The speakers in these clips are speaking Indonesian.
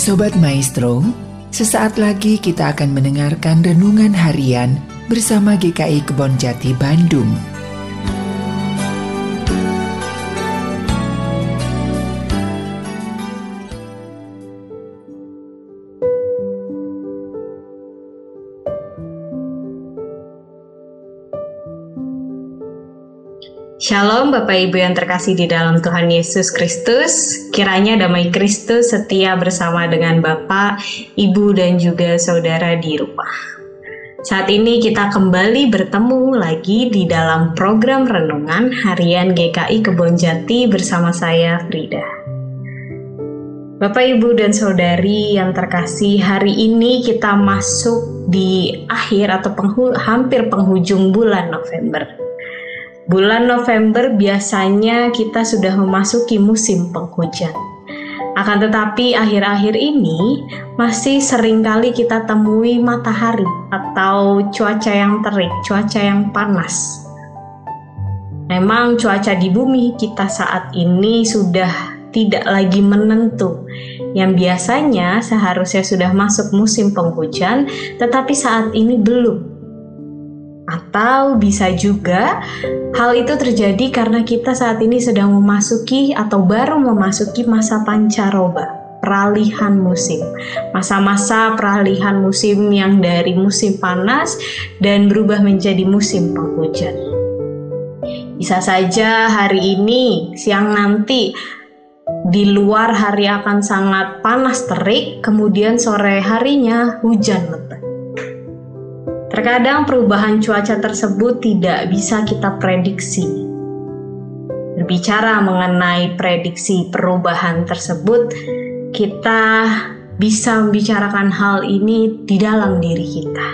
Sobat Maestro, sesaat lagi kita akan mendengarkan renungan harian bersama GKI Kebon Jati Bandung. Shalom Bapak Ibu yang terkasih di dalam Tuhan Yesus Kristus. Kiranya damai Kristus setia bersama dengan Bapak, Ibu dan juga saudara di rumah. Saat ini kita kembali bertemu lagi di dalam program renungan harian GKI Kebon Jati bersama saya Frida. Bapak, Ibu, dan Saudari yang terkasih, hari ini kita masuk di akhir atau penghu hampir penghujung bulan November. Bulan November biasanya kita sudah memasuki musim penghujan. Akan tetapi akhir-akhir ini masih sering kali kita temui matahari atau cuaca yang terik, cuaca yang panas. Memang cuaca di bumi kita saat ini sudah tidak lagi menentu. Yang biasanya seharusnya sudah masuk musim penghujan, tetapi saat ini belum atau bisa juga hal itu terjadi karena kita saat ini sedang memasuki atau baru memasuki masa pancaroba, peralihan musim. Masa-masa peralihan musim yang dari musim panas dan berubah menjadi musim penghujan. Bisa saja hari ini, siang nanti di luar hari akan sangat panas terik, kemudian sore harinya hujan lebat. Terkadang perubahan cuaca tersebut tidak bisa kita prediksi. Berbicara mengenai prediksi perubahan tersebut, kita bisa membicarakan hal ini di dalam diri kita.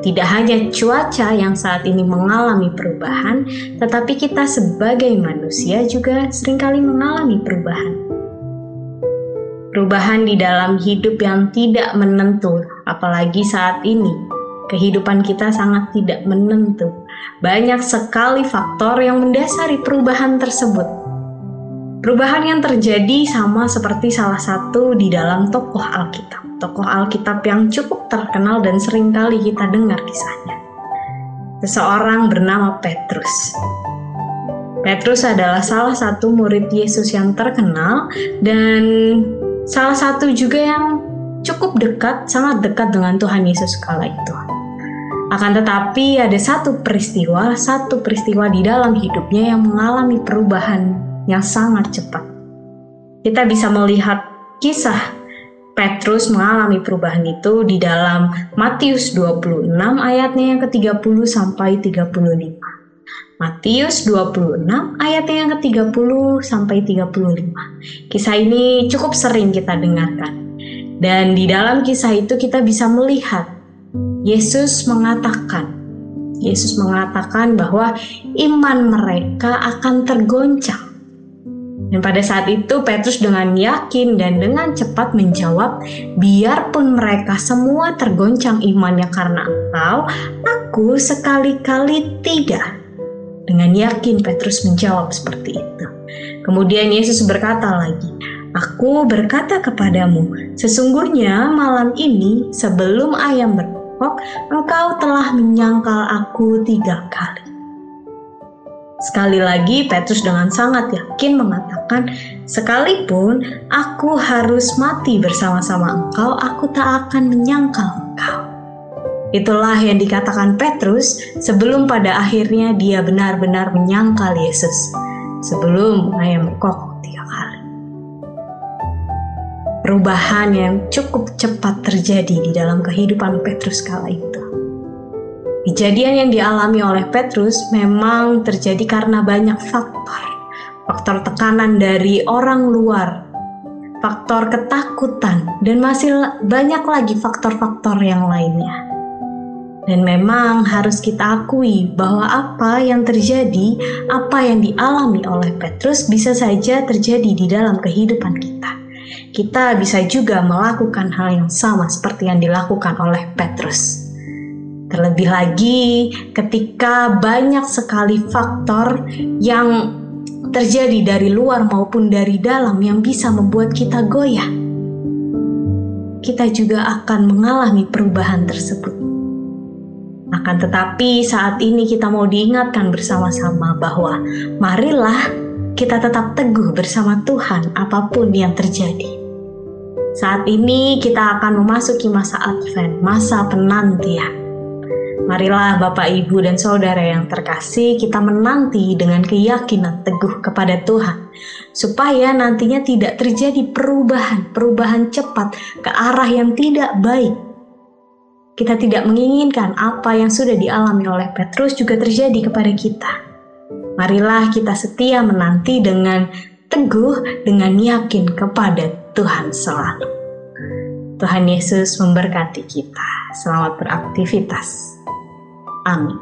Tidak hanya cuaca yang saat ini mengalami perubahan, tetapi kita sebagai manusia juga sering kali mengalami perubahan. Perubahan di dalam hidup yang tidak menentu, apalagi saat ini kehidupan kita sangat tidak menentu. Banyak sekali faktor yang mendasari perubahan tersebut. Perubahan yang terjadi sama seperti salah satu di dalam tokoh Alkitab. Tokoh Alkitab yang cukup terkenal dan sering kali kita dengar kisahnya. Seseorang bernama Petrus. Petrus adalah salah satu murid Yesus yang terkenal dan salah satu juga yang cukup dekat, sangat dekat dengan Tuhan Yesus kala itu. Akan tetapi ada satu peristiwa, satu peristiwa di dalam hidupnya yang mengalami perubahan yang sangat cepat. Kita bisa melihat kisah Petrus mengalami perubahan itu di dalam Matius 26 ayatnya yang ke-30 sampai 35. Matius 26 ayatnya yang ke-30 sampai 35. Kisah ini cukup sering kita dengarkan. Dan di dalam kisah itu kita bisa melihat Yesus mengatakan, Yesus mengatakan bahwa iman mereka akan tergoncang. Dan pada saat itu Petrus dengan yakin dan dengan cepat menjawab, biarpun mereka semua tergoncang imannya karena engkau, aku sekali-kali tidak. Dengan yakin Petrus menjawab seperti itu. Kemudian Yesus berkata lagi, Aku berkata kepadamu, sesungguhnya malam ini sebelum ayam engkau telah menyangkal aku tiga kali. Sekali lagi, Petrus dengan sangat yakin mengatakan, "Sekalipun aku harus mati bersama-sama engkau, aku tak akan menyangkal engkau." Itulah yang dikatakan Petrus sebelum pada akhirnya dia benar-benar menyangkal Yesus sebelum ayam berkokok perubahan yang cukup cepat terjadi di dalam kehidupan Petrus kala itu. Kejadian yang dialami oleh Petrus memang terjadi karena banyak faktor. Faktor tekanan dari orang luar, faktor ketakutan, dan masih banyak lagi faktor-faktor yang lainnya. Dan memang harus kita akui bahwa apa yang terjadi, apa yang dialami oleh Petrus bisa saja terjadi di dalam kehidupan kita kita bisa juga melakukan hal yang sama seperti yang dilakukan oleh Petrus. Terlebih lagi, ketika banyak sekali faktor yang terjadi dari luar maupun dari dalam yang bisa membuat kita goyah. kita juga akan mengalami perubahan tersebut. Akan tetapi, saat ini kita mau diingatkan bersama-sama bahwa marilah kita tetap teguh bersama Tuhan, apa pun yang terjadi. Saat ini kita akan memasuki masa Advent, masa penantian. Marilah Bapak, Ibu, dan Saudara yang terkasih, kita menanti dengan keyakinan teguh kepada Tuhan, supaya nantinya tidak terjadi perubahan, perubahan cepat ke arah yang tidak baik. Kita tidak menginginkan apa yang sudah dialami oleh Petrus juga terjadi kepada kita. Marilah kita setia menanti dengan teguh, dengan yakin kepada Tuhan selalu. Tuhan Yesus memberkati kita. Selamat beraktivitas. Amin.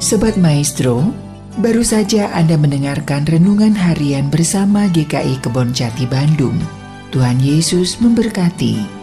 Sobat Maestro, baru saja Anda mendengarkan renungan harian bersama GKI Kebon Jati Bandung. Tuhan Yesus memberkati.